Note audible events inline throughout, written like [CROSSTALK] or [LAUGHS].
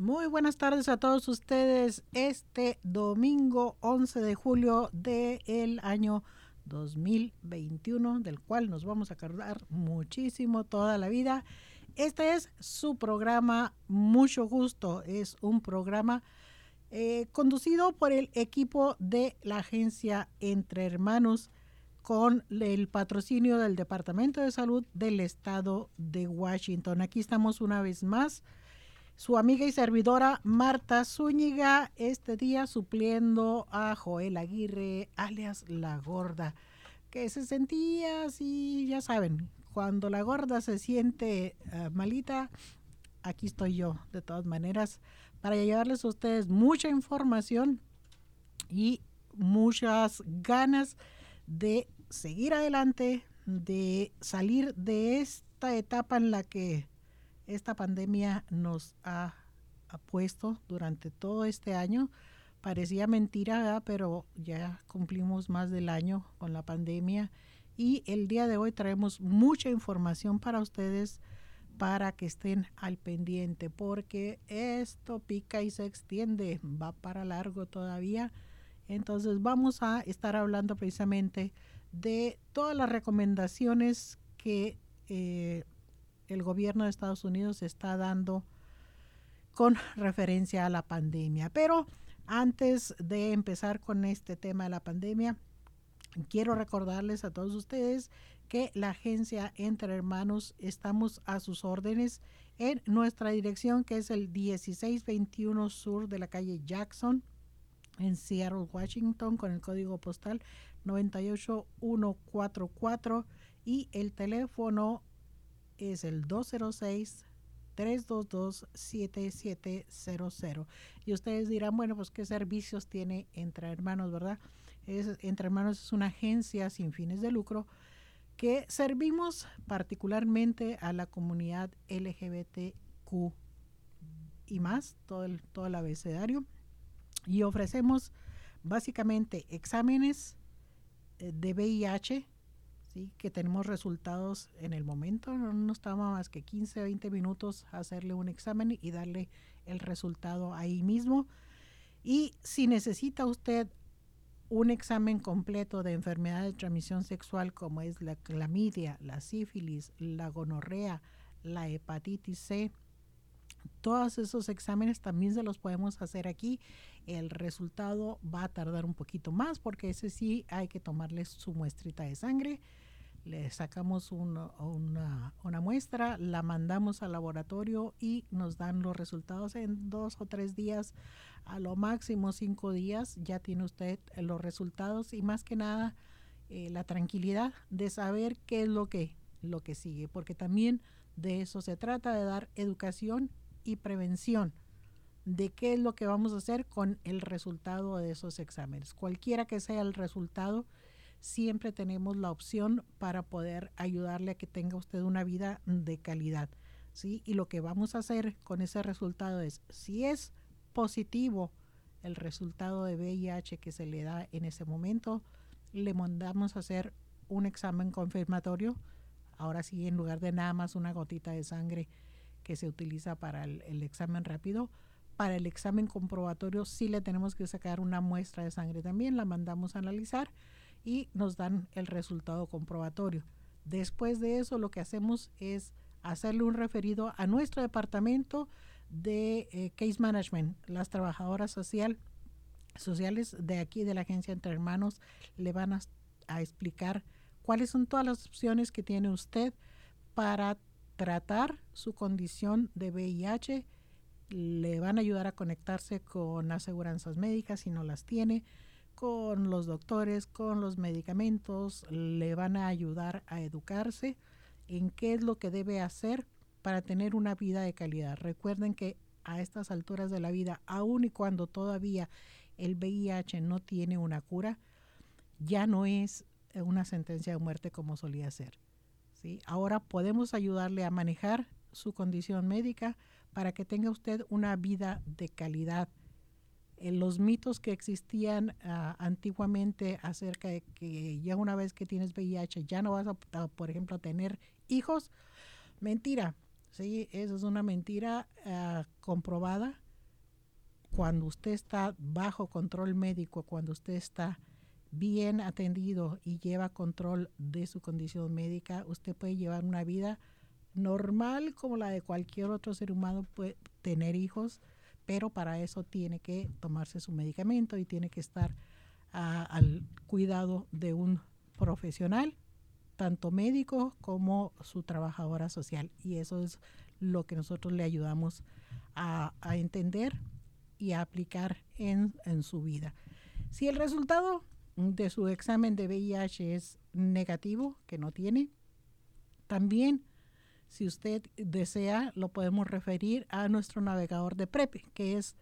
Muy buenas tardes a todos ustedes. Este domingo 11 de julio del año 2021, del cual nos vamos a acordar muchísimo toda la vida. Este es su programa Mucho Gusto. Es un programa eh, conducido por el equipo de la agencia Entre Hermanos con el patrocinio del Departamento de Salud del Estado de Washington. Aquí estamos una vez más su amiga y servidora Marta Zúñiga, este día supliendo a Joel Aguirre, alias La Gorda, que se sentía así, ya saben, cuando la gorda se siente eh, malita, aquí estoy yo, de todas maneras, para llevarles a ustedes mucha información y muchas ganas de seguir adelante, de salir de esta etapa en la que esta pandemia nos ha, puesto durante todo este año. Parecía mentira, pero ya cumplimos más del año con la pandemia y el día de hoy traemos mucha información para ustedes para que estén al pendiente porque esto pica y se extiende, va para largo todavía. Entonces vamos a estar hablando precisamente de todas las recomendaciones que eh, el gobierno de Estados Unidos está dando con referencia a la pandemia. Pero antes de empezar con este tema de la pandemia, quiero recordarles a todos ustedes que la agencia Entre Hermanos estamos a sus órdenes en nuestra dirección que es el 1621 sur de la calle Jackson en Seattle, Washington con el código postal 98144 y el teléfono es el 206 322-7700. Y ustedes dirán, bueno, pues qué servicios tiene Entre Hermanos, ¿verdad? Es, Entre Hermanos es una agencia sin fines de lucro que servimos particularmente a la comunidad LGBTQ y más, todo el, todo el abecedario. Y ofrecemos básicamente exámenes eh, de VIH, que tenemos resultados en el momento, no nos toma más que 15 o 20 minutos hacerle un examen y darle el resultado ahí mismo. Y si necesita usted un examen completo de enfermedad de transmisión sexual como es la clamidia, la sífilis, la gonorrea, la hepatitis C, todos esos exámenes también se los podemos hacer aquí. El resultado va a tardar un poquito más porque ese sí hay que tomarle su muestrita de sangre le sacamos una, una, muestra, la mandamos al laboratorio y nos dan los resultados en dos o tres días, a lo máximo cinco días, ya tiene usted los resultados y más que nada eh, la tranquilidad de saber qué es lo que, lo que sigue, porque también de eso se trata, de dar educación y prevención de qué es lo que vamos a hacer con el resultado de esos exámenes. Cualquiera que sea el resultado, siempre tenemos la opción para poder ayudarle a que tenga usted una vida de calidad. ¿sí? Y lo que vamos a hacer con ese resultado es, si es positivo el resultado de VIH que se le da en ese momento, le mandamos a hacer un examen confirmatorio. Ahora sí, en lugar de nada más una gotita de sangre que se utiliza para el, el examen rápido, para el examen comprobatorio sí le tenemos que sacar una muestra de sangre también, la mandamos a analizar y nos dan el resultado comprobatorio. Después de eso lo que hacemos es hacerle un referido a nuestro departamento de eh, case management. Las trabajadoras social, sociales de aquí de la agencia Entre Hermanos le van a, a explicar cuáles son todas las opciones que tiene usted para tratar su condición de VIH. Le van a ayudar a conectarse con aseguranzas médicas si no las tiene con los doctores, con los medicamentos, le van a ayudar a educarse en qué es lo que debe hacer para tener una vida de calidad. Recuerden que a estas alturas de la vida, aun y cuando todavía el VIH no tiene una cura, ya no es una sentencia de muerte como solía ser. ¿Sí? Ahora podemos ayudarle a manejar su condición médica para que tenga usted una vida de calidad los mitos que existían ah, antiguamente acerca de que ya una vez que tienes VIH ya no vas a, por ejemplo, a tener hijos, mentira. Sí, eso es una mentira ah, comprobada. cuando usted está bajo control médico, cuando usted está bien atendido y lleva control de su condición médica, usted puede llevar una vida normal como la de cualquier otro ser humano, puede tener hijos, pero para eso tiene que tomarse su medicamento y tiene que estar al cuidado de un profesional, tanto médico como su trabajadora social. Y eso es lo que nosotros le ayudamos a, entender y a aplicar en, en su vida. Si el resultado de su examen de VIH es negativo, que no tiene, también si usted desea, lo podemos referir a nuestro navegador de PREP, que es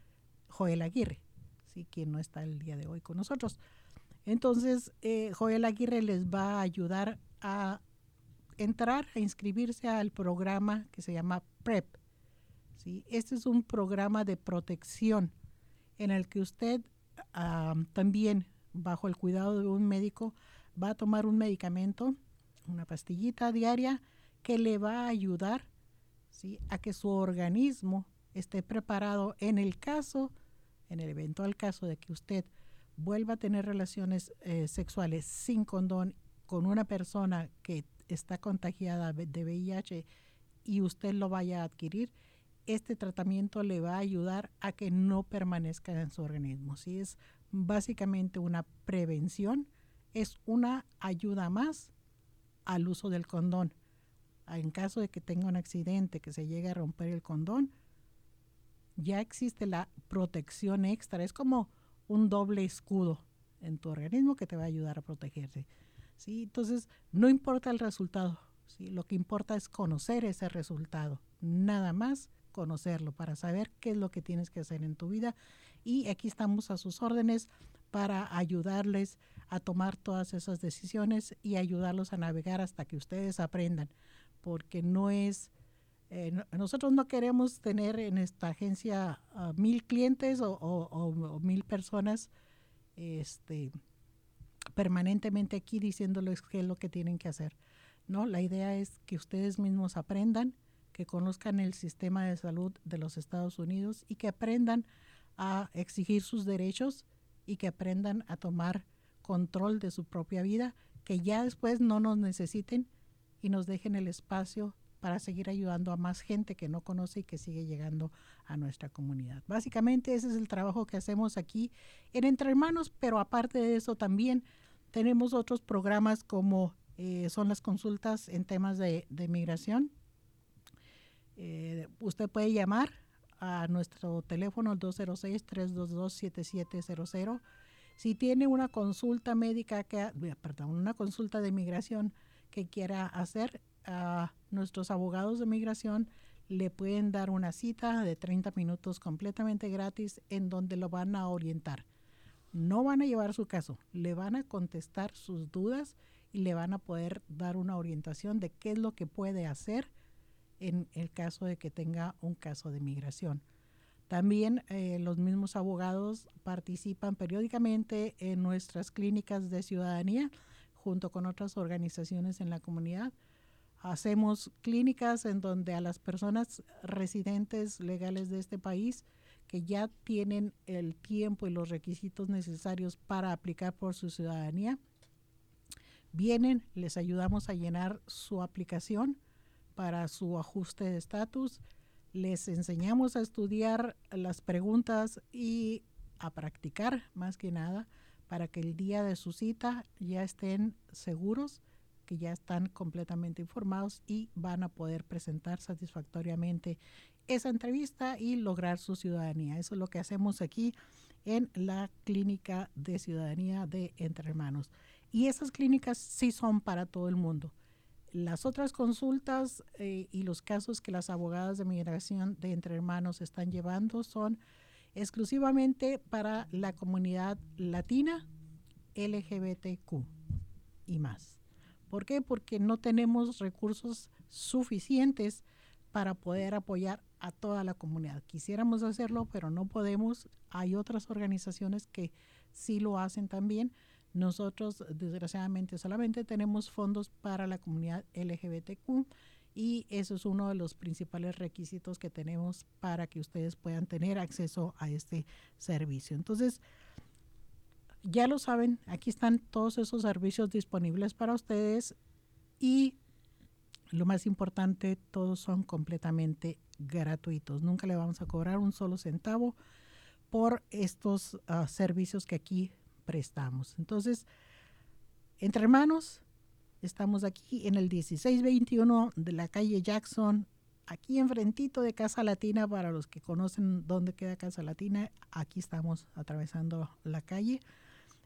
Joel Aguirre, ¿sí? quien no está el día de hoy con nosotros. Entonces, eh, Joel Aguirre les va a ayudar a entrar, a inscribirse al programa que se llama PREP. ¿sí? Este es un programa de protección en el que usted también, bajo el cuidado de un médico, va a tomar un medicamento, una pastillita diaria, que le va a ayudar ¿sí? a que su organismo esté preparado en el caso, en el eventual caso de que usted vuelva a tener relaciones eh, sexuales sin condón con una persona que está contagiada de VIH y usted lo vaya a adquirir, este tratamiento le va a ayudar a que no permanezca en su organismo. Si es básicamente una prevención, es una ayuda más al uso del condón en caso de que tenga un accidente, que se llegue a romper el condón, ya existe la protección extra. Es como un doble escudo en tu organismo que te va a ayudar a protegerse. ¿sí? Entonces, no importa el resultado, ¿sí? lo que importa es conocer ese resultado, nada más conocerlo para saber qué es lo que tienes que hacer en tu vida. Y aquí estamos a sus órdenes para ayudarles a tomar todas esas decisiones y ayudarlos a navegar hasta que ustedes aprendan porque no es, eh, nosotros no queremos tener en esta agencia mil clientes o, mil personas este, permanentemente aquí diciéndoles qué es lo que tienen que hacer. No, la idea es que ustedes mismos aprendan, que conozcan el sistema de salud de los Estados Unidos y que aprendan a exigir sus derechos y que aprendan a tomar control de su propia vida, que ya después no nos necesiten y nos dejen el espacio para seguir ayudando a más gente que no conoce y que sigue llegando a nuestra comunidad. Básicamente ese es el trabajo que hacemos aquí en Entre Hermanos, pero aparte de eso también tenemos otros programas como eh, son las consultas en temas de, migración. Eh, usted puede llamar a nuestro teléfono 206-322-7700. Si tiene una consulta médica, que, perdón, una consulta de migración, que quiera hacer, a nuestros abogados de migración le pueden dar una cita de 30 minutos completamente gratis en donde lo van a orientar. No van a llevar su caso, le van a contestar sus dudas y le van a poder dar una orientación de qué es lo que puede hacer en el caso de que tenga un caso de migración. También eh, los mismos abogados participan periódicamente en nuestras clínicas de ciudadanía junto con otras organizaciones en la comunidad. Hacemos clínicas en donde a las personas residentes legales de este país que ya tienen el tiempo y los requisitos necesarios para aplicar por su ciudadanía, vienen, les ayudamos a llenar su aplicación para su ajuste de estatus, les enseñamos a estudiar las preguntas y a practicar más que nada para que el día de su cita ya estén seguros, que ya están completamente informados y van a poder presentar satisfactoriamente esa entrevista y lograr su ciudadanía. Eso es lo que hacemos aquí en la clínica de ciudadanía de Entre Hermanos. Y esas clínicas sí son para todo el mundo. Las otras consultas eh, y los casos que las abogadas de migración de Entre Hermanos están llevando son exclusivamente para la comunidad latina, LGBTQ y más. ¿Por qué? Porque no tenemos recursos suficientes para poder apoyar a toda la comunidad. Quisiéramos hacerlo, pero no podemos. Hay otras organizaciones que sí lo hacen también. Nosotros, desgraciadamente, solamente tenemos fondos para la comunidad LGBTQ y eso es uno de los principales requisitos que tenemos para que ustedes puedan tener acceso a este servicio. Entonces, ya lo saben, aquí están todos esos servicios disponibles para ustedes y lo más importante, todos son completamente gratuitos. Nunca le vamos a cobrar un solo centavo por estos ah, servicios que aquí prestamos. Entonces, entre hermanos, estamos aquí en el 1621 de la calle Jackson, aquí enfrentito de Casa Latina, para los que conocen dónde queda Casa Latina, aquí estamos atravesando la calle.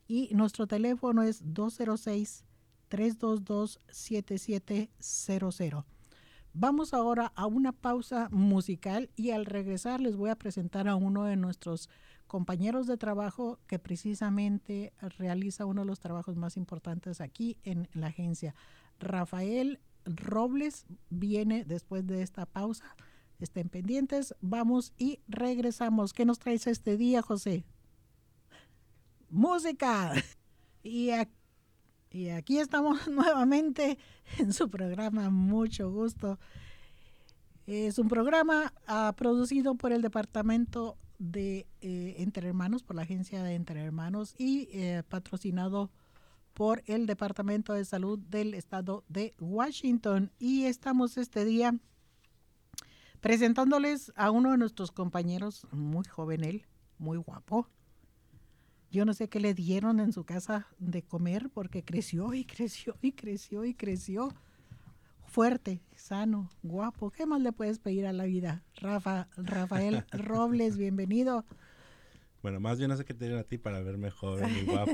Y nuestro teléfono es 206 322 7700. Vamos ahora a una pausa musical y al regresar les voy a presentar a uno de nuestros compañeros de trabajo que precisamente realiza uno de los trabajos más importantes aquí en la agencia. Rafael Robles viene después de esta pausa. Estén pendientes, vamos y regresamos. ¿Qué nos traes este día, José? Música. Y aquí y aquí estamos [LAUGHS] nuevamente en su programa Mucho Gusto. Es un programa uh, producido por el Departamento de eh, Entre Hermanos, por la Agencia de Entre Hermanos y eh, patrocinado por el Departamento de Salud del Estado de Washington. Y estamos este día presentándoles a uno de nuestros compañeros, muy joven él, muy guapo, yo no sé qué le dieron en su casa de comer porque creció y creció y creció y creció. Fuerte, sano, guapo. ¿Qué más le puedes pedir a la vida? Rafa, Rafael [LAUGHS] Robles, bienvenido. Bueno, más bien sé qué te a ti para verme joven y [LAUGHS] guapo.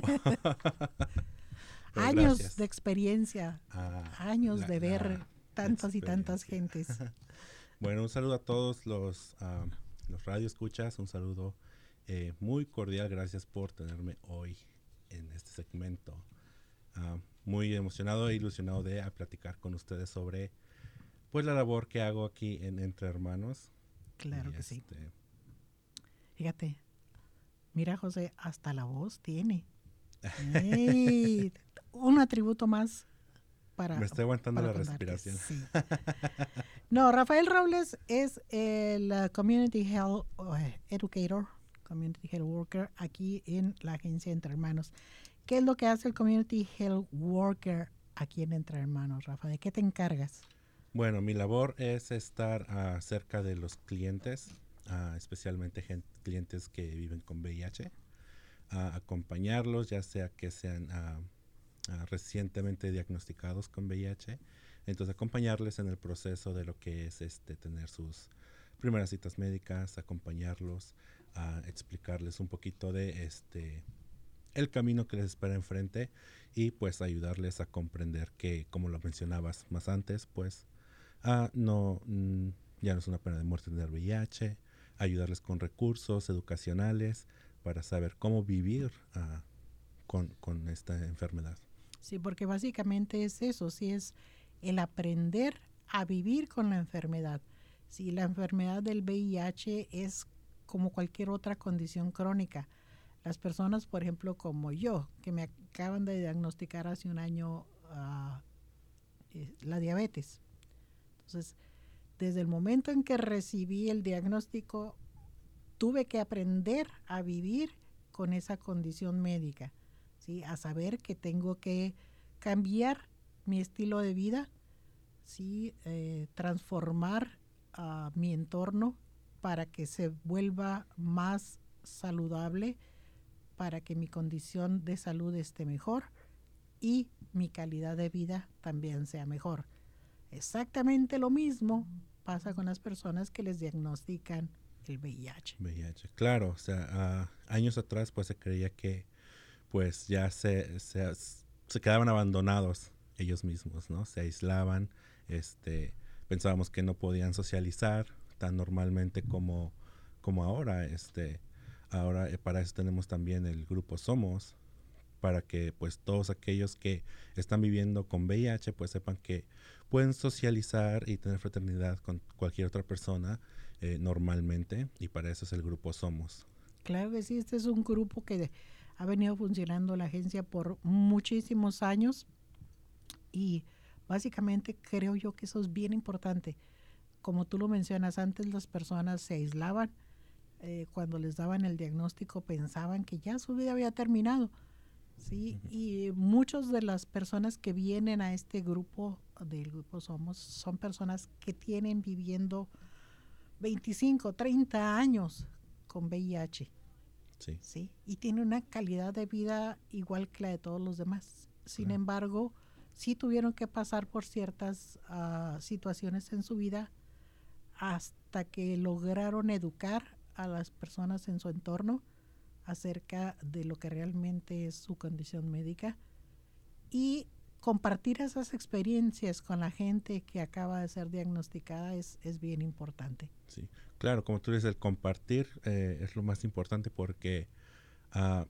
años de experiencia, ah, años de ver tantas y tantas gentes. [LAUGHS] bueno, un saludo a todos los, los radioescuchas, un saludo eh, muy cordial, gracias por tenerme hoy en este segmento. Muy emocionado e ilusionado de platicar con ustedes sobre pues la labor que hago aquí en Entre Hermanos. Claro que sí. Este, Fíjate, mira José, hasta la voz tiene. [LAUGHS] un atributo más para... Me estoy aguantando la respiración. no, Rafael Robles es el uh, Community Health uh, Educator Community Health Worker aquí en la agencia Entre Hermanos. ¿Qué es lo que hace el Community Health Worker aquí en Entre Hermanos, Rafa? ¿De qué te encargas? Bueno, mi labor es estar cerca de los clientes, uh, especialmente clientes que viven con VIH, acompañarlos, ya sea que sean recientemente diagnosticados con VIH, entonces acompañarles en el proceso de lo que es este tener sus primeras citas médicas, acompañarlos, explicarles un poquito de este el camino que les espera enfrente y pues ayudarles a comprender que como lo mencionabas más antes pues ah, no mm, ya no es una pena de muerte tener VIH ayudarles con recursos educacionales para saber cómo vivir ah, con, con, esta enfermedad sí porque básicamente es eso sí es el aprender a vivir con la enfermedad si la enfermedad del VIH es como cualquier otra condición crónica. Las personas, por ejemplo, como yo, que me acaban de diagnosticar hace un año ah, eh, la diabetes. Entonces, desde el momento en que recibí el diagnóstico, tuve que aprender a vivir con esa condición médica, ¿sí? a saber que tengo que cambiar mi estilo de vida, ¿sí? Eh, transformar ah, mi entorno para que se vuelva más saludable, para que mi condición de salud esté mejor y mi calidad de vida también sea mejor. Exactamente lo mismo pasa con las personas que les diagnostican el VIH. VIH, claro, o sea, años atrás pues se creía que pues ya se, se, se, quedaban abandonados ellos mismos, ¿no? Se aislaban, este, pensábamos que no podían socializar, tan normalmente como, como ahora. Este, ahora eh, para eso tenemos también el grupo Somos, para que pues todos aquellos que están viviendo con VIH pues sepan que pueden socializar y tener fraternidad con cualquier otra persona eh, normalmente y para eso es el grupo Somos. Claro que sí, este es un grupo que ha venido funcionando la agencia por muchísimos años y Básicamente creo yo que eso es bien importante. Como tú lo mencionas antes, las personas se aislaban. Eh, cuando les daban el diagnóstico pensaban que ya su vida había terminado. ¿sí? Y muchas de las personas que vienen a este grupo, del grupo Somos, son personas que tienen viviendo 25, 30 años con VIH. Sí. ¿sí? Y tiene una calidad de vida igual que la de todos los demás. Sin Claro. embargo, sí tuvieron que pasar por ciertas ah, situaciones en su vida hasta que lograron educar a las personas en su entorno acerca de lo que realmente es su condición médica y compartir esas experiencias con la gente que acaba de ser diagnosticada es, es bien importante. Sí, claro, como tú dices, el compartir eh, es lo más importante porque ah,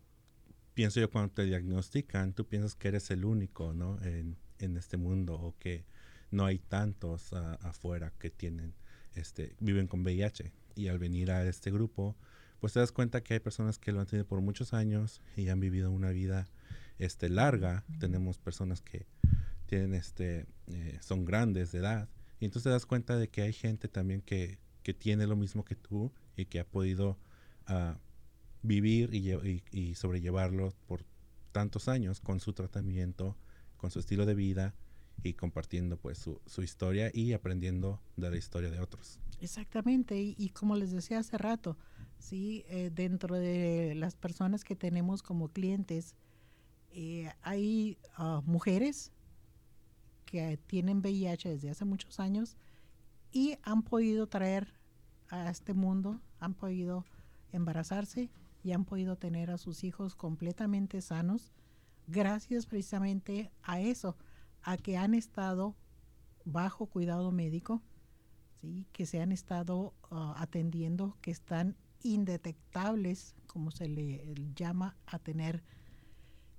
pienso yo cuando te diagnostican, tú piensas que eres el único, ¿no? En, en este mundo o que no hay tantos ah, afuera que tienen, este, viven con VIH y al venir a este grupo, pues te das cuenta que hay personas que lo han tenido por muchos años y han vivido una vida, este, larga. Tenemos personas que tienen, este, eh, son grandes de edad y entonces te das cuenta de que hay gente también que, que tiene lo mismo que tú y que ha podido ah, vivir y, y- y sobrellevarlo por tantos años con su tratamiento, con su estilo de vida y compartiendo pues su, su historia y aprendiendo de la historia de otros. Exactamente, y, como les decía hace rato, sí, Eh, dentro de las personas que tenemos como clientes, eh, hay ah, mujeres que tienen VIH desde hace muchos años y han podido traer a este mundo, han podido embarazarse y han podido tener a sus hijos completamente sanos gracias precisamente a eso, a que han estado bajo cuidado médico, ¿sí? que se han estado ah, atendiendo, que están indetectables, como se le llama, a tener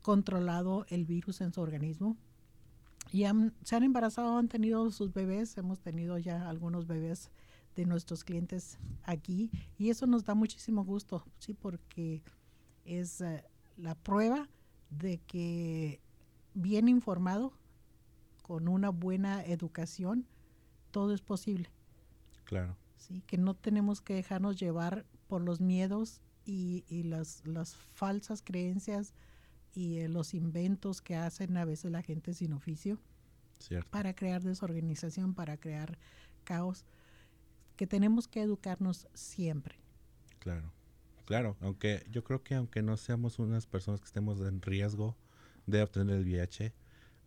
controlado el virus en su organismo. Y han- se han embarazado, han tenido sus bebés, hemos tenido ya algunos bebés de nuestros clientes aquí y eso nos da muchísimo gusto, sí, porque es eh, la prueba de que bien informado, con una buena educación, todo es posible. Claro, ¿sí? que no tenemos que dejarnos llevar por los miedos y, y las, las falsas creencias y eh, los inventos que hacen a veces la gente sin oficio cierto. para crear desorganización, para crear caos, que tenemos que educarnos siempre. Claro, claro, aunque yo creo que aunque no seamos unas personas que estemos en riesgo de obtener el VIH,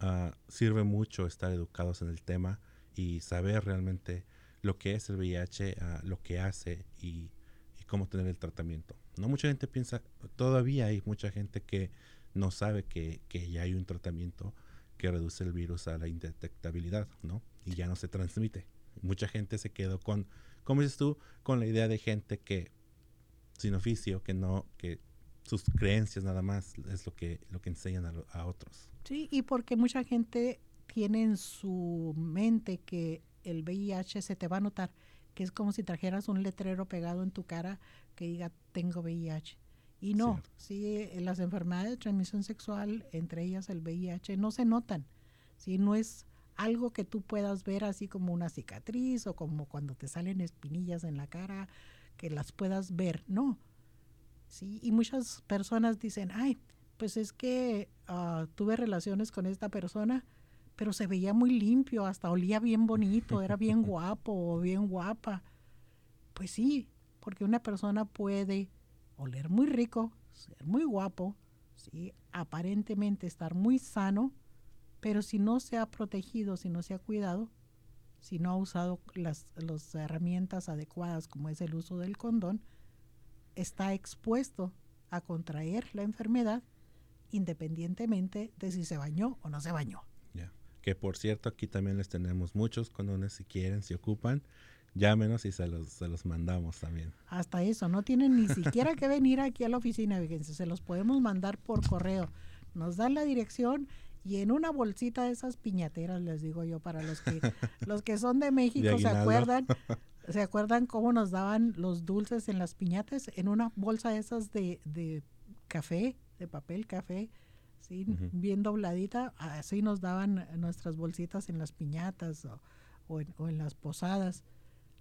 ah, sirve mucho estar educados en el tema y saber realmente lo que es el VIH, ah, lo que hace y, cómo tener el tratamiento. No mucha gente piensa, todavía hay mucha gente que no sabe que, ya hay un tratamiento que reduce el virus a la indetectabilidad, ¿no? Y ya no se transmite. Mucha gente se quedó con, como dices tú, con la idea de gente que sin oficio, que no, que sus creencias nada más es lo que, lo que enseñan a, a otros. Sí, y porque mucha gente tiene en su mente que el VIH se te va a notar, que es como si trajeras un letrero pegado en tu cara que diga tengo VIH. Y no, sí, eh, las enfermedades de transmisión sexual, entre ellas el VIH, no se notan. Sí, no es algo que tú puedas ver así como una cicatriz o como cuando te salen espinillas en la cara, que las puedas ver, no. Sí, y muchas personas dicen, ay, pues es que ah, tuve relaciones con esta persona, pero se veía muy limpio, hasta olía bien bonito, era bien [LAUGHS] guapo o bien guapa. Pues sí, porque una persona puede oler muy rico, ser muy guapo, ¿sí? aparentemente estar muy sano, pero si no se ha protegido, si no se ha cuidado, si no ha usado las, las herramientas adecuadas como es el uso del condón, está expuesto a contraer la enfermedad independientemente de si se bañó o no se bañó. Ya. Que por cierto, aquí también les tenemos muchos condones si quieren, si ocupan, llámenos y se los, se los mandamos también. Hasta eso, no tienen ni siquiera que venir aquí a la oficina, fíjense, se los podemos mandar por correo. Nos dan la dirección y en una bolsita de esas piñateras, les digo yo, para los que, [LAUGHS] los que son de México, ¿se acuerdan? [LAUGHS] ¿Se acuerdan cómo nos daban los dulces en las piñatas? En una bolsa de esas de, de café, de papel café, ¿sí? bien dobladita, así nos daban nuestras bolsitas en las piñatas o, en, las posadas.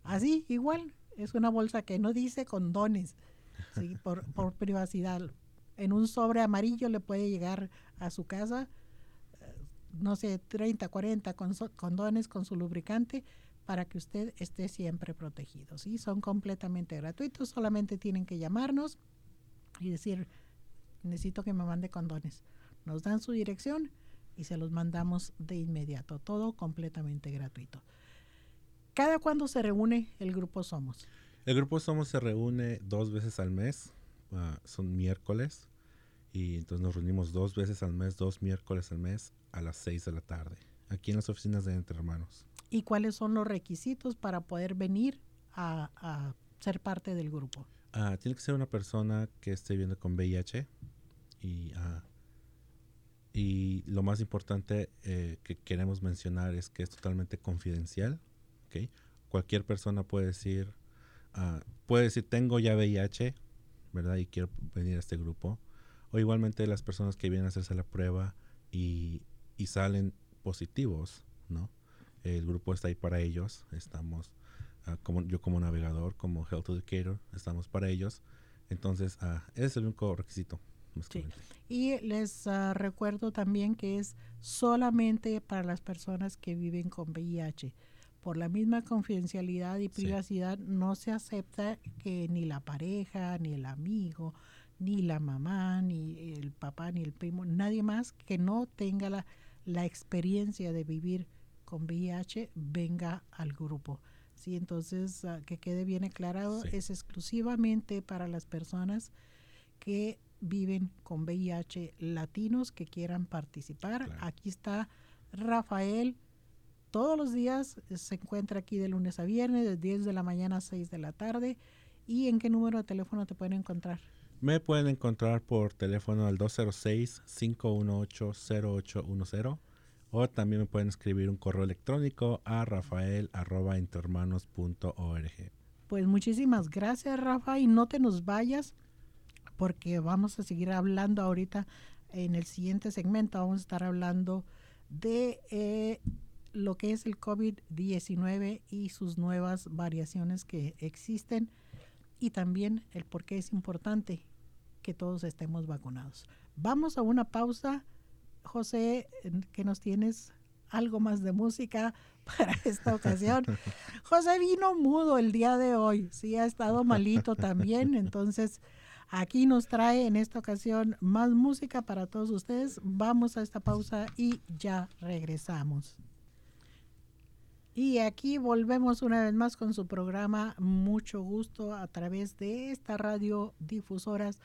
Así, igual, es una bolsa que no dice condones, ¿sí? [LAUGHS] por, por privacidad. En un sobre amarillo le puede llegar a su casa, eh, no sé, 30, 40 condones con su lubricante para que usted esté siempre protegido. ¿sí? Son completamente gratuitos, solamente tienen que llamarnos y decir, necesito que me mande condones. Nos dan su dirección y se los mandamos de inmediato, todo completamente gratuito. ¿Cada cuándo se reúne el Grupo Somos? El Grupo Somos se reúne dos veces al mes, ah, son miércoles, y entonces nos reunimos dos veces al mes, dos miércoles al mes a las seis de la tarde, aquí en las oficinas de Entre Hermanos y cuáles son los requisitos para poder venir a, ser parte del grupo. Ah, tiene que ser una persona que esté viviendo con VIH y, ah, y lo más importante eh, que queremos mencionar es que es totalmente confidencial. ¿okay? Cualquier persona puede decir, uh, puede decir tengo ya VIH, ¿verdad? Y quiero venir a este grupo. O igualmente las personas que vienen a hacerse la prueba y, y salen positivos, ¿no? El grupo está ahí para ellos. Estamos, ah, como yo como navegador, como Health Educator, estamos para ellos. Entonces, uh, ese es el único requisito. Y les ah, recuerdo también que es solamente para las personas que viven con VIH. Por la misma confidencialidad y privacidad no se acepta que ni la pareja, ni el amigo, ni la mamá, ni el papá, ni el primo, nadie más que no tenga la, la experiencia de vivir con VIH venga al grupo. ¿sí? Entonces, ah, que quede bien aclarado, es exclusivamente para las personas que viven con VIH latinos que quieran participar. Aquí está Rafael. Todos los días se encuentra aquí de lunes a viernes, de 10 de la mañana a 6 de la tarde. ¿Y en qué número de teléfono te pueden encontrar? Me pueden encontrar por teléfono al 206-518-0810 o también me pueden escribir un correo electrónico a rafael.intermanos.org. Pues muchísimas gracias, Rafa, y no te nos vayas porque vamos a seguir hablando ahorita en el siguiente segmento. Vamos a estar hablando de eh, lo que es el COVID-19 y sus nuevas variaciones que existen y también el por qué es importante que todos estemos vacunados. Vamos a una pausa José, que nos tienes algo más de música [LAUGHS] para esta ocasión. [LAUGHS] José vino mudo el día de hoy, sí, ha estado malito también, entonces aquí nos trae en esta ocasión más música para todos ustedes. Vamos a esta pausa y ya regresamos. Y aquí volvemos una vez más con su programa Mucho Gusto a través de esta radio difusoras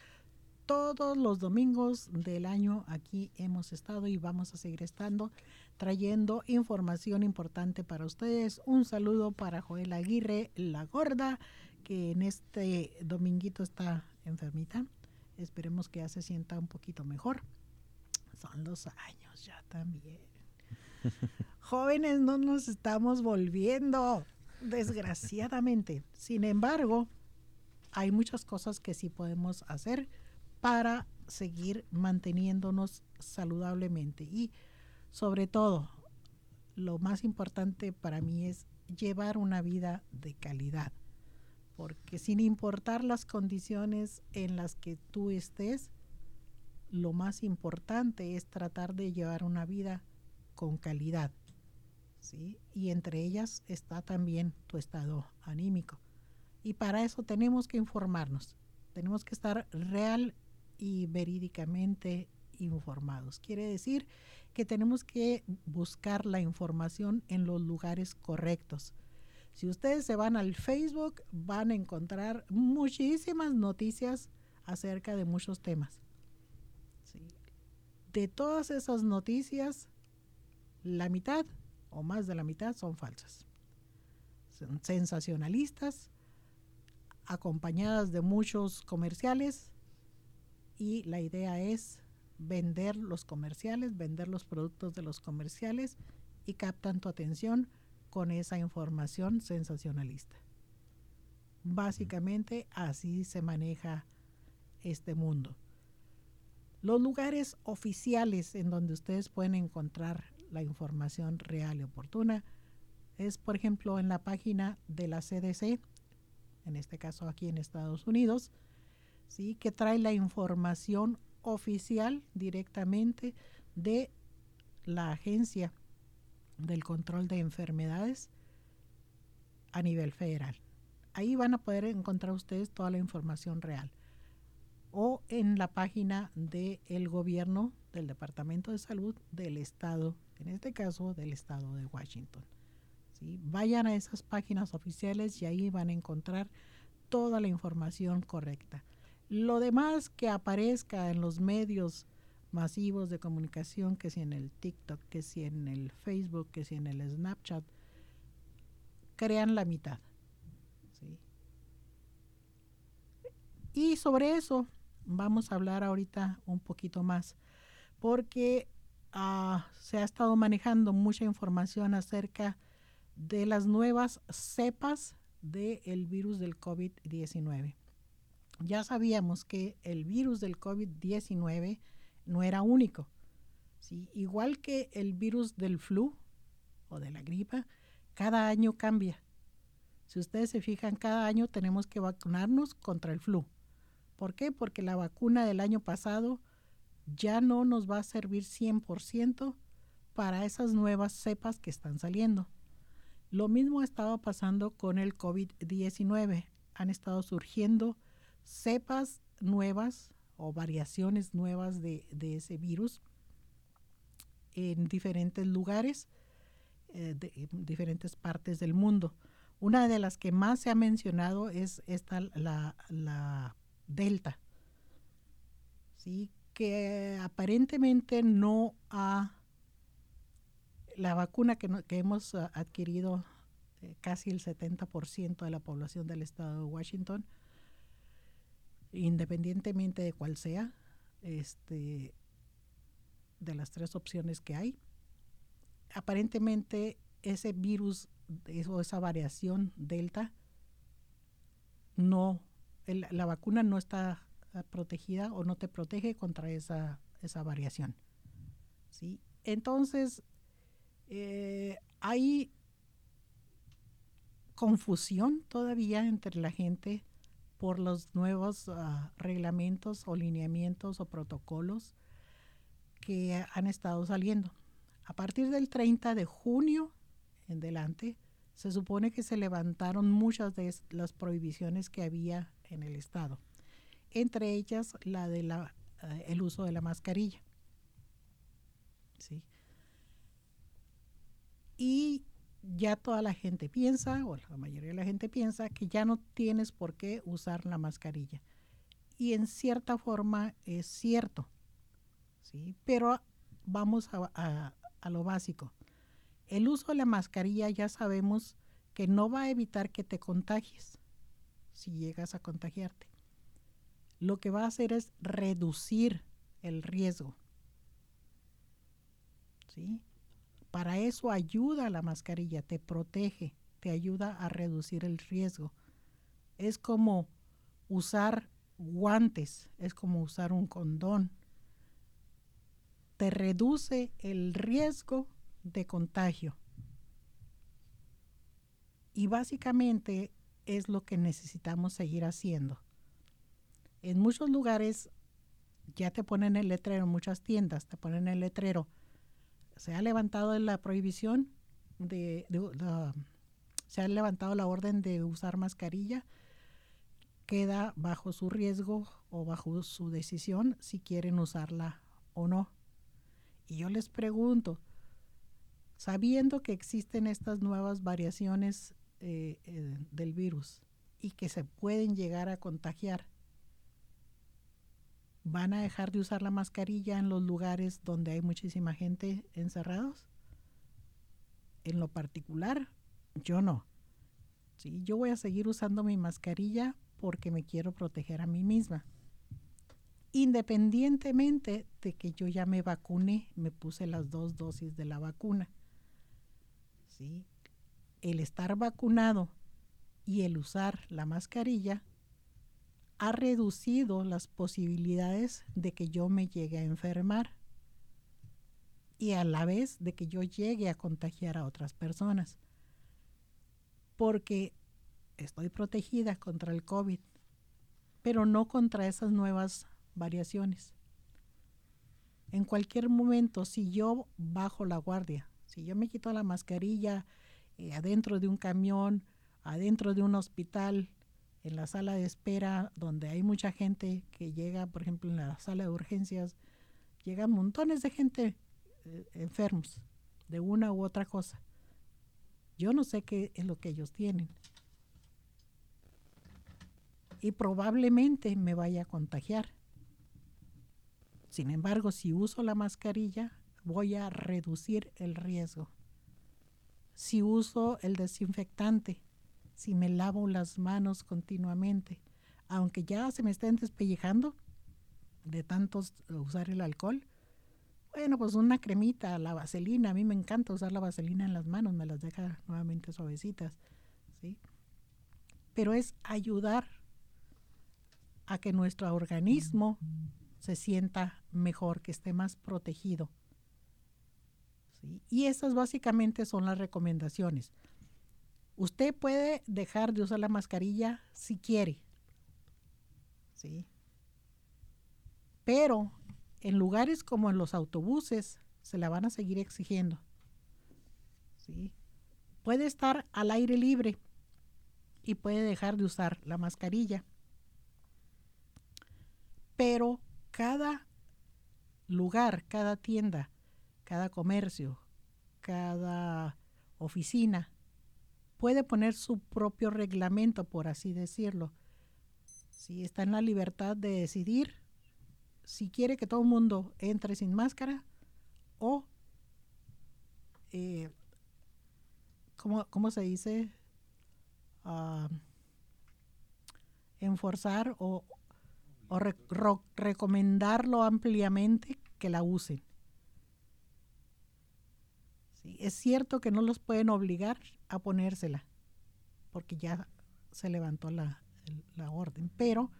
todos los domingos del año aquí hemos estado y vamos a seguir estando trayendo información importante para ustedes. Un saludo para Joel Aguirre, la gorda, que en este dominguito está enfermita. Esperemos que ya se sienta un poquito mejor. Son los años ya también. [LAUGHS] Jóvenes, no nos estamos volviendo, desgraciadamente. Sin embargo, hay muchas cosas que sí podemos hacer para seguir manteniéndonos saludablemente. Y sobre todo, lo más importante para mí es llevar una vida de calidad, porque sin importar las condiciones en las que tú estés, lo más importante es tratar de llevar una vida con calidad. ¿sí? Y entre ellas está también tu estado anímico. Y para eso tenemos que informarnos, tenemos que estar real y verídicamente informados. Quiere decir que tenemos que buscar la información en los lugares correctos. Si ustedes se van al Facebook, van a encontrar muchísimas noticias acerca de muchos temas. De todas esas noticias, la mitad o más de la mitad son falsas. Son sensacionalistas, acompañadas de muchos comerciales y la idea es vender los comerciales, vender los productos de los comerciales y captan tu atención con esa información sensacionalista. Básicamente así se maneja este mundo. Los lugares oficiales en donde ustedes pueden encontrar la información real y oportuna es, por ejemplo, en la página de la CDC, en este caso aquí en Estados Unidos, ¿sí? que trae la información oficial directamente de la Agencia del Control de Enfermedades a nivel federal. Ahí van a poder encontrar ustedes toda la información real. O en la página del gobierno del Departamento de Salud del Estado, en este caso del Estado de Washington. Vayan a esas páginas oficiales y ahí van a encontrar toda la información correcta. Lo demás que aparezca en los medios masivos de comunicación, que si en el TikTok, que si en el Facebook, que si en el Snapchat, crean la mitad. Y sobre eso vamos a hablar ahorita un poquito más, porque ah, se ha estado manejando mucha información acerca de las nuevas cepas del virus del COVID-19. Ya sabíamos que el virus del COVID-19 no era único. Igual que el virus del flu o de la gripa, cada año cambia. Si ustedes se fijan, cada año tenemos que vacunarnos contra el flu. ¿Por qué? Porque la vacuna del año pasado ya no nos va a servir 100% para esas nuevas cepas que están saliendo. Lo mismo ha estado pasando con el COVID-19. Han estado surgiendo cepas nuevas o variaciones nuevas de, ese virus en diferentes lugares, eh, de, en diferentes partes del mundo. Una de las que más se ha mencionado es esta, la, la Delta, ¿sí? que aparentemente no ha, la vacuna que, que hemos adquirido eh, casi el 70% de la población del estado de Washington, independientemente de cuál sea, este, de las tres opciones que hay. Aparentemente ese virus o esa variación delta no, la vacuna no está ah, protegida o no te protege contra esa, esa variación. ¿sí? Entonces, eh, hay confusión todavía entre la gente por los nuevos ah, reglamentos o lineamientos o protocolos que han estado saliendo. A partir del 30 de junio en delante, se supone que se levantaron muchas de las prohibiciones que había en el Estado, entre ellas la de la, ah, el uso de la mascarilla. ¿Sí? Y ya toda la gente piensa, o la mayoría de la gente piensa, que ya no tienes por qué usar la mascarilla. Y en cierta forma es cierto, ¿sí? Pero vamos a, a lo básico. El uso de la mascarilla ya sabemos que no va a evitar que te contagies si llegas a contagiarte. Lo que va a hacer es reducir el riesgo. ¿Sí? Para eso ayuda la mascarilla, te protege, te ayuda a reducir el riesgo. Es como usar guantes, es como usar un condón. Te reduce el riesgo de contagio. Y básicamente es lo que necesitamos seguir haciendo. En muchos lugares ya te ponen el letrero, en muchas tiendas te ponen el letrero se ha levantado la prohibición de, se ha levantado la orden de usar mascarilla, queda bajo su riesgo o bajo su decisión si quieren usarla o no. Y yo les pregunto, sabiendo que existen estas nuevas variaciones eh, eh, del virus y que se pueden llegar a contagiar, ¿Van a dejar de usar la mascarilla en los lugares donde hay muchísima gente encerrados? En lo particular, yo no. ¿Sí? Yo voy a seguir usando mi mascarilla porque me quiero proteger a mí misma. Independientemente de que yo ya me vacuné, me puse las dos dosis de la vacuna. ¿Sí? El estar vacunado y el usar la mascarilla ha reducido las posibilidades de que yo me llegue a enfermar y a la vez de que yo llegue a contagiar a otras personas. Porque estoy protegida contra el COVID, pero no contra esas nuevas variaciones. En cualquier momento, si yo bajo la guardia, si yo me quito la mascarilla eh, adentro de un camión, adentro de un hospital, en la sala de espera, donde hay mucha gente que llega, por ejemplo, en la sala de urgencias, llegan montones de gente eh, enfermos de una u otra cosa. Yo no sé qué es lo que ellos tienen. Y probablemente me vaya a contagiar. Sin embargo, si uso la mascarilla, voy a reducir el riesgo. Si uso el desinfectante, si me lavo las manos continuamente, aunque ya se me estén despellejando de tantos usar el alcohol, bueno, pues una cremita, la vaselina, a mí me encanta usar la vaselina en las manos, me las deja nuevamente suavecitas, ¿sí? Pero es ayudar a que nuestro organismo se sienta mejor, que esté más protegido. Y esas básicamente son las recomendaciones. Usted puede dejar de usar la mascarilla si quiere. ¿sí? Pero en lugares como en los autobuses se la van a seguir exigiendo. ¿sí? Puede estar al aire libre y puede dejar de usar la mascarilla. Pero cada lugar, cada tienda, cada comercio, cada oficina puede poner su propio reglamento, por así decirlo. Si está en la libertad de decidir si quiere que todo el mundo entre sin máscara o, eh, ¿cómo, se dice? Uh, enforzar o, o recomendarlo ampliamente que la usen. es cierto que no los pueden obligar a ponérsela, porque ya se levantó la, la orden, pero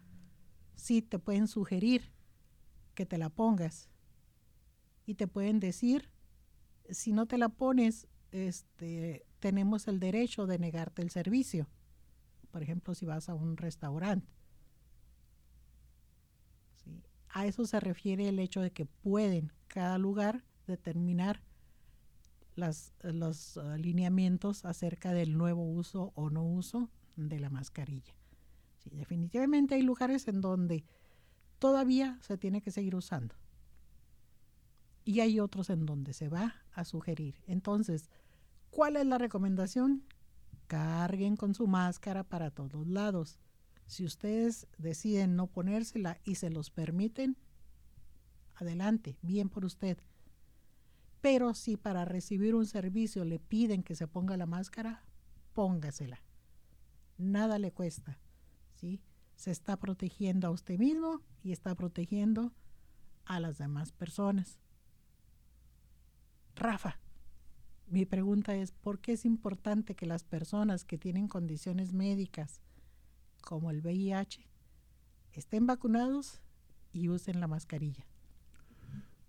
sí te pueden sugerir que te la pongas y te pueden decir, si no te la pones, este, tenemos el derecho de negarte el servicio. Por ejemplo, si vas a un restaurante. A eso se refiere el hecho de que pueden cada lugar determinar las, los alineamientos acerca del nuevo uso o no uso de la mascarilla. Definitivamente hay lugares en donde todavía se tiene que seguir usando. Y hay otros en donde se va a sugerir. Entonces, ¿cuál es la recomendación? Carguen con su máscara para todos lados. Si ustedes deciden no ponérsela y se los permiten, adelante, bien por usted. Pero si para recibir un servicio le piden que se ponga la máscara, póngasela. Nada le cuesta, ¿sí? Se está protegiendo a usted mismo y está protegiendo a las demás personas. Rafa, mi pregunta es, ¿por qué es importante que las personas que tienen condiciones médicas como el VIH estén vacunados y usen la mascarilla?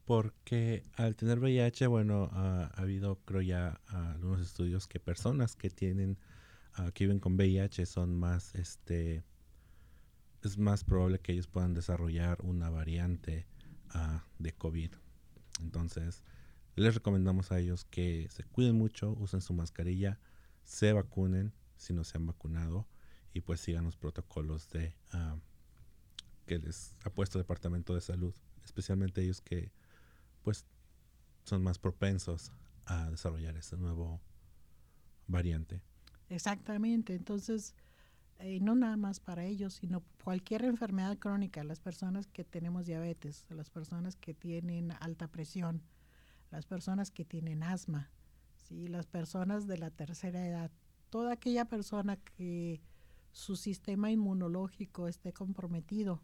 Porque al tener VIH, bueno, ha habido, creo ya, algunos estudios que personas que tienen, uh, que viven con VIH son más, este, es más probable que ellos puedan desarrollar una variante uh, de COVID. Entonces, les recomendamos a ellos que se cuiden mucho, usen su mascarilla, se vacunen si no se han vacunado y pues sigan los protocolos de que les ha puesto el Departamento de Salud, especialmente ellos que pues son más propensos a desarrollar ese nuevo variante. Exactamente, entonces eh, no nada más para ellos, sino cualquier enfermedad crónica, las personas que tenemos diabetes, las personas que tienen alta presión, las personas que tienen asma, ¿sí? las personas de la tercera edad, toda aquella persona que su sistema inmunológico esté comprometido,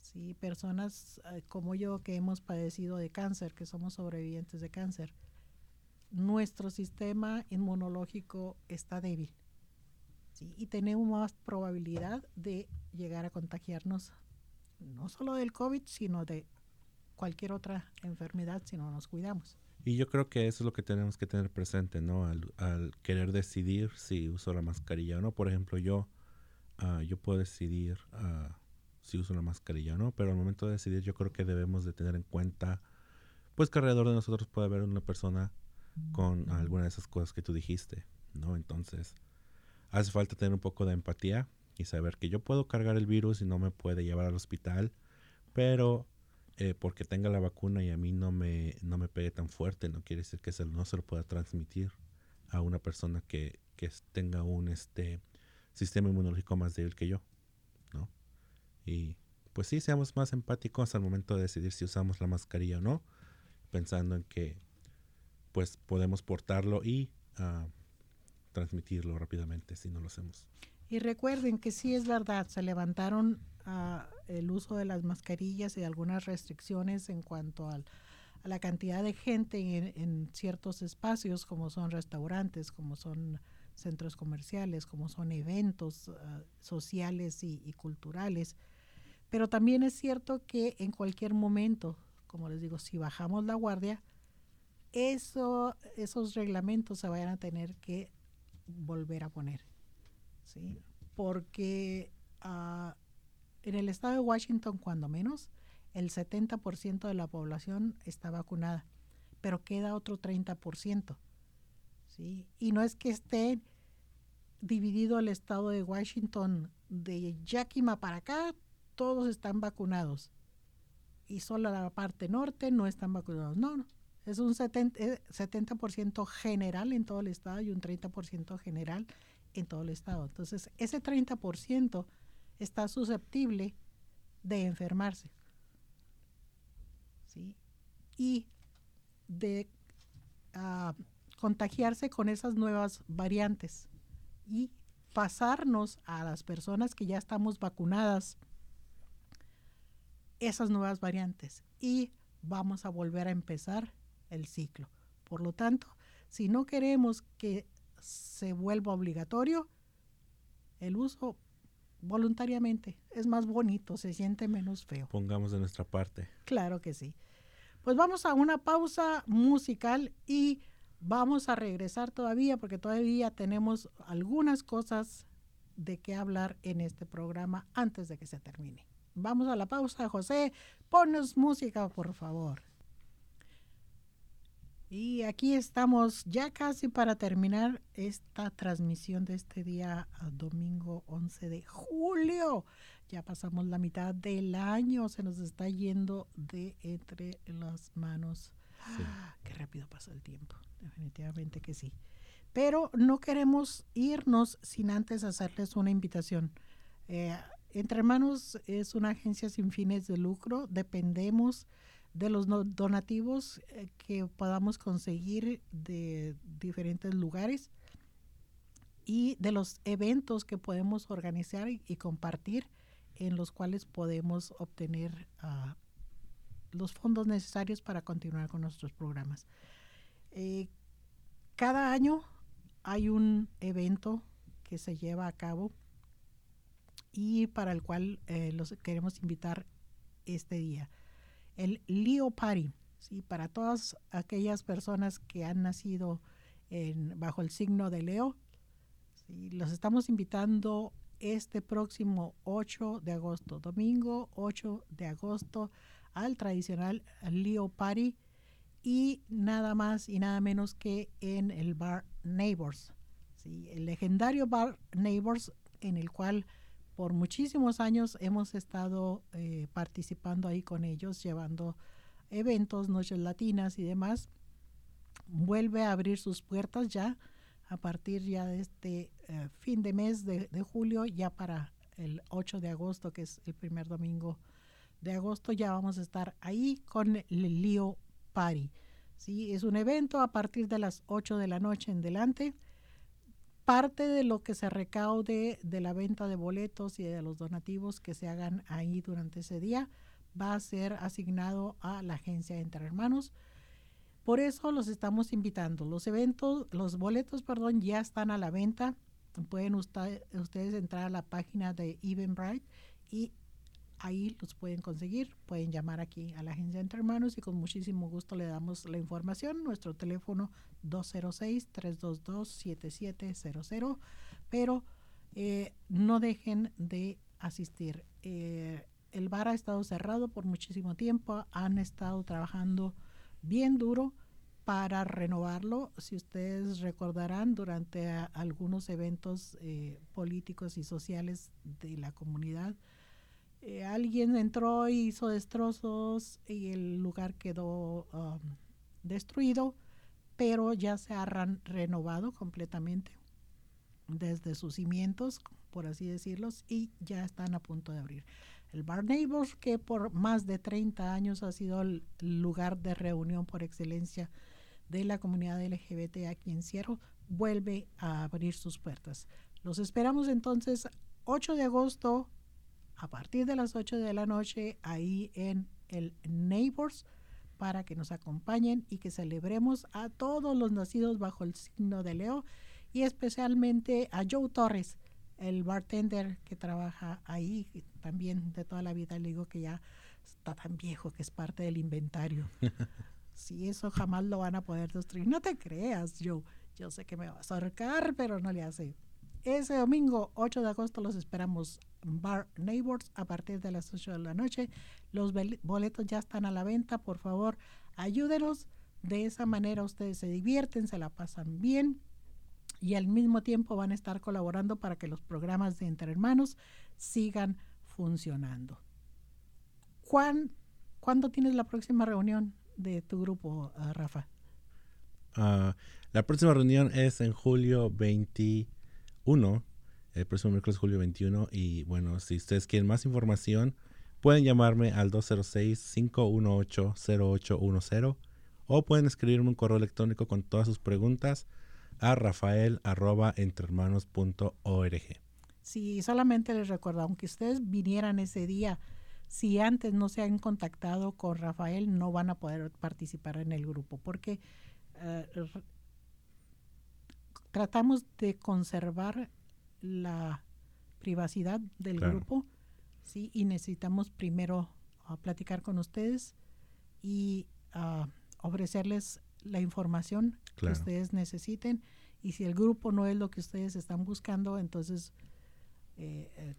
¿sí? personas eh, como yo que hemos padecido de cáncer, que somos sobrevivientes de cáncer, nuestro sistema inmunológico está débil y tenemos más probabilidad de llegar a contagiarnos no solo del COVID, sino de cualquier otra enfermedad si no nos cuidamos. Y yo creo que eso es lo que tenemos que tener presente, ¿no? Al, querer decidir si uso la mascarilla o no. Por ejemplo, yo, ah, yo puedo decidir uh, si uso la mascarilla o no, pero al momento de decidir yo creo que debemos de tener en cuenta, pues que alrededor de nosotros puede haber una persona con alguna de esas cosas que tú dijiste, ¿no? Entonces, hace falta tener un poco de empatía y saber que yo puedo cargar el virus y no me puede llevar al hospital, pero eh, porque tenga la vacuna y a mí no me, no me pegue tan fuerte, no quiere decir que se, no se lo pueda transmitir a una persona que, que tenga un este, sistema inmunológico más débil que yo. Y pues sí, seamos más empáticos al momento de decidir si usamos la mascarilla o no, pensando en que pues podemos portarlo y uh, transmitirlo rápidamente si no lo hacemos. Y recuerden que sí es verdad, se levantaron el uso de las mascarillas y algunas restricciones en cuanto a la cantidad de gente en, ciertos espacios, como son restaurantes, como son centros comerciales, como son eventos ah, sociales y, culturales. Pero también es cierto que en cualquier momento, como les digo, si bajamos la guardia, eso, esos reglamentos se vayan a tener que volver a poner. ¿sí? Porque uh, en el estado de Washington, cuando menos, el 70% de la población está vacunada, pero queda otro 30%. ¿sí? Y no es que esté dividido el estado de Washington de Yakima para acá, todos están vacunados. Y solo la parte norte no están vacunados. No, no. Es un 70%, 70 eh, general en todo el estado y un 30% general en todo el estado. Entonces, ese 30% está susceptible de enfermarse. ¿sí? Y de ah, contagiarse con esas nuevas variantes y pasarnos a las personas que ya estamos vacunadas esas nuevas variantes y vamos a volver a empezar el ciclo. Por lo tanto, si no queremos que se vuelva obligatorio, el uso voluntariamente. Es más bonito, se siente menos feo. Pongamos de nuestra parte. Claro que sí. Pues vamos a una pausa musical y vamos a regresar todavía porque todavía tenemos algunas cosas de qué hablar en este programa antes de que se termine. Vamos a la pausa, José. Ponos música, por favor. Y aquí estamos ya casi para terminar esta transmisión de este día domingo 11 de julio. Ya pasamos la mitad del año, se nos está yendo de entre las manos. [GASPS] qué rápido pasa el tiempo, definitivamente que sí. Pero no queremos irnos sin antes hacerles una invitación. Eh, entre Hermanos es una agencia sin fines de lucro, dependemos de los donativos eh, que podamos conseguir de diferentes lugares y de los eventos que podemos organizar y, compartir en los cuales podemos obtener ah, los fondos necesarios para continuar con nuestros programas. Eh, cada año hay un evento que se lleva a cabo y para el cual eh, los queremos invitar este día el Leo Party, ¿sí? para todas aquellas personas que han nacido bajo el signo de Leo. Los estamos invitando este próximo 8 de agosto, domingo 8 de agosto, al tradicional Leo Party y nada más y nada menos que en el bar Neighbors, ¿sí? el legendario bar Neighbors en el cual por muchísimos años hemos estado eh, participando ahí con ellos, llevando eventos, noches latinas y demás. Vuelve a abrir sus puertas ya a partir ya de este eh, fin de mes de, julio, ya para el 8 de agosto, que es el primer domingo de agosto, ya vamos a estar ahí con el Lío Party. ¿sí? Es un evento a partir de las 8 de la noche en delante parte de lo que se recaude de la venta de boletos y de los donativos que se hagan ahí durante ese día va a ser asignado a la agencia Entre Hermanos. Por eso los estamos invitando. Los eventos, los boletos, perdón, ya están a la venta pueden ustedes entrar a la página de Eventbrite y ahí los pueden conseguir. Pueden llamar aquí a la agencia Entre Hermanos y con muchísimo gusto le damos la información. Nuestro teléfono 206-322-7700. Pero eh, no dejen de asistir. Eh, el bar ha estado cerrado por muchísimo tiempo. Han estado trabajando bien duro para renovarlo. Si ustedes recordarán, durante algunos eventos eh, políticos y sociales de la comunidad, eh, alguien entró y hizo destrozos y el lugar quedó um, destruido, pero ya se ha renovado completamente desde sus cimientos, por así decirlos, y ya están a punto de abrir. El Bar Neighbors, que por más de 30 años ha sido el lugar de reunión por excelencia de la comunidad LGBT aquí en Cierro, vuelve a abrir sus puertas. Los esperamos entonces 8 de agosto a partir de las 8 de la noche ahí en el Neighbors para que nos acompañen y que celebremos a todos los nacidos bajo el signo de Leo y especialmente a Joe Torres, el bartender que trabaja ahí también de toda la vida. Le digo que ya está tan viejo que es parte del inventario. [LAUGHS] si eso jamás lo van a poder destruir. No te creas, Joe. Yo sé que me vas a ahorcar, pero no le hace. Ese domingo 8 de agosto los esperamos Bar Neighbors a partir de las 8 de la noche. Los boletos ya están a la venta. Por favor, ayúdenos. De esa manera ustedes se divierten, se la pasan bien y al mismo tiempo van a estar colaborando para que los programas de Entre Hermanos sigan funcionando. ¿Cuándo tienes la próxima reunión de tu grupo, ah, Rafa? Ah, la próxima reunión es en julio 21, el próximo miércoles julio 21. Y bueno, si ustedes quieren más información, pueden llamarme al 206-518-0810 o pueden escribirme un correo electrónico con todas sus preguntas a rafael arroba Sí, solamente les recuerdo, aunque ustedes vinieran ese día, si antes no se han contactado con Rafael, no van a poder participar en el grupo, porque eh, tratamos de conservar la privacidad del grupo, sí, y necesitamos primero ah, platicar con ustedes y ah, ofrecerles la información que ustedes necesiten. Y si el grupo no es lo que ustedes están buscando, entonces eh, eh,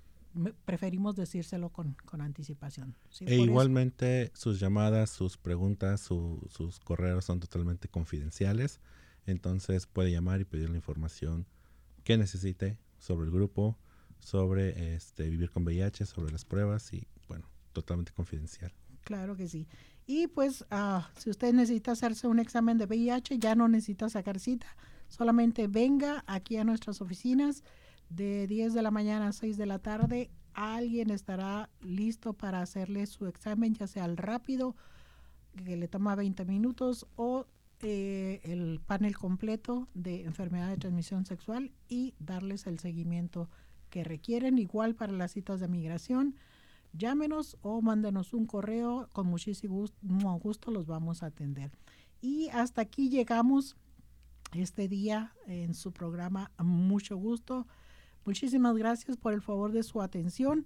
preferimos decírselo con, anticipación. E igualmente sus llamadas, sus preguntas, sus correos son totalmente confidenciales, entonces puede llamar y pedir la información que necesite sobre el grupo, sobre este, vivir con VIH, sobre las pruebas y bueno, totalmente confidencial. Claro que sí. Y pues ah, si usted necesita hacerse un examen de VIH, ya no necesita sacar cita, solamente venga aquí a nuestras oficinas de 10 de la mañana a 6 de la tarde. Alguien estará listo para hacerle su examen, ya sea el rápido, que le toma 20 minutos, o eh, el panel completo de enfermedad de transmisión sexual y darles el seguimiento que requieren. Igual para las citas de migración, llámenos o mándenos un correo, con muchísimo gusto los vamos a atender. Y hasta aquí llegamos este día en su programa. Mucho gusto. Muchísimas gracias por el favor de su atención.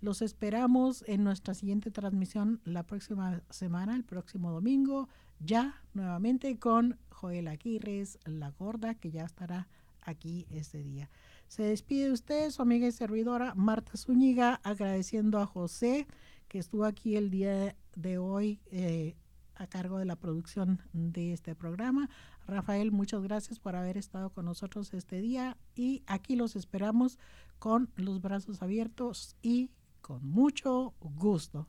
Los esperamos en nuestra siguiente transmisión la próxima semana, el próximo domingo, ya nuevamente con Joel Aguirres, la gorda, que ya estará aquí este día. Se despide usted, su amiga y servidora Marta Zúñiga, agradeciendo a José, que estuvo aquí el día de hoy eh, a cargo de la producción de este programa. Rafael, muchas gracias por haber estado con nosotros este día y aquí los esperamos con los brazos abiertos y con mucho gusto.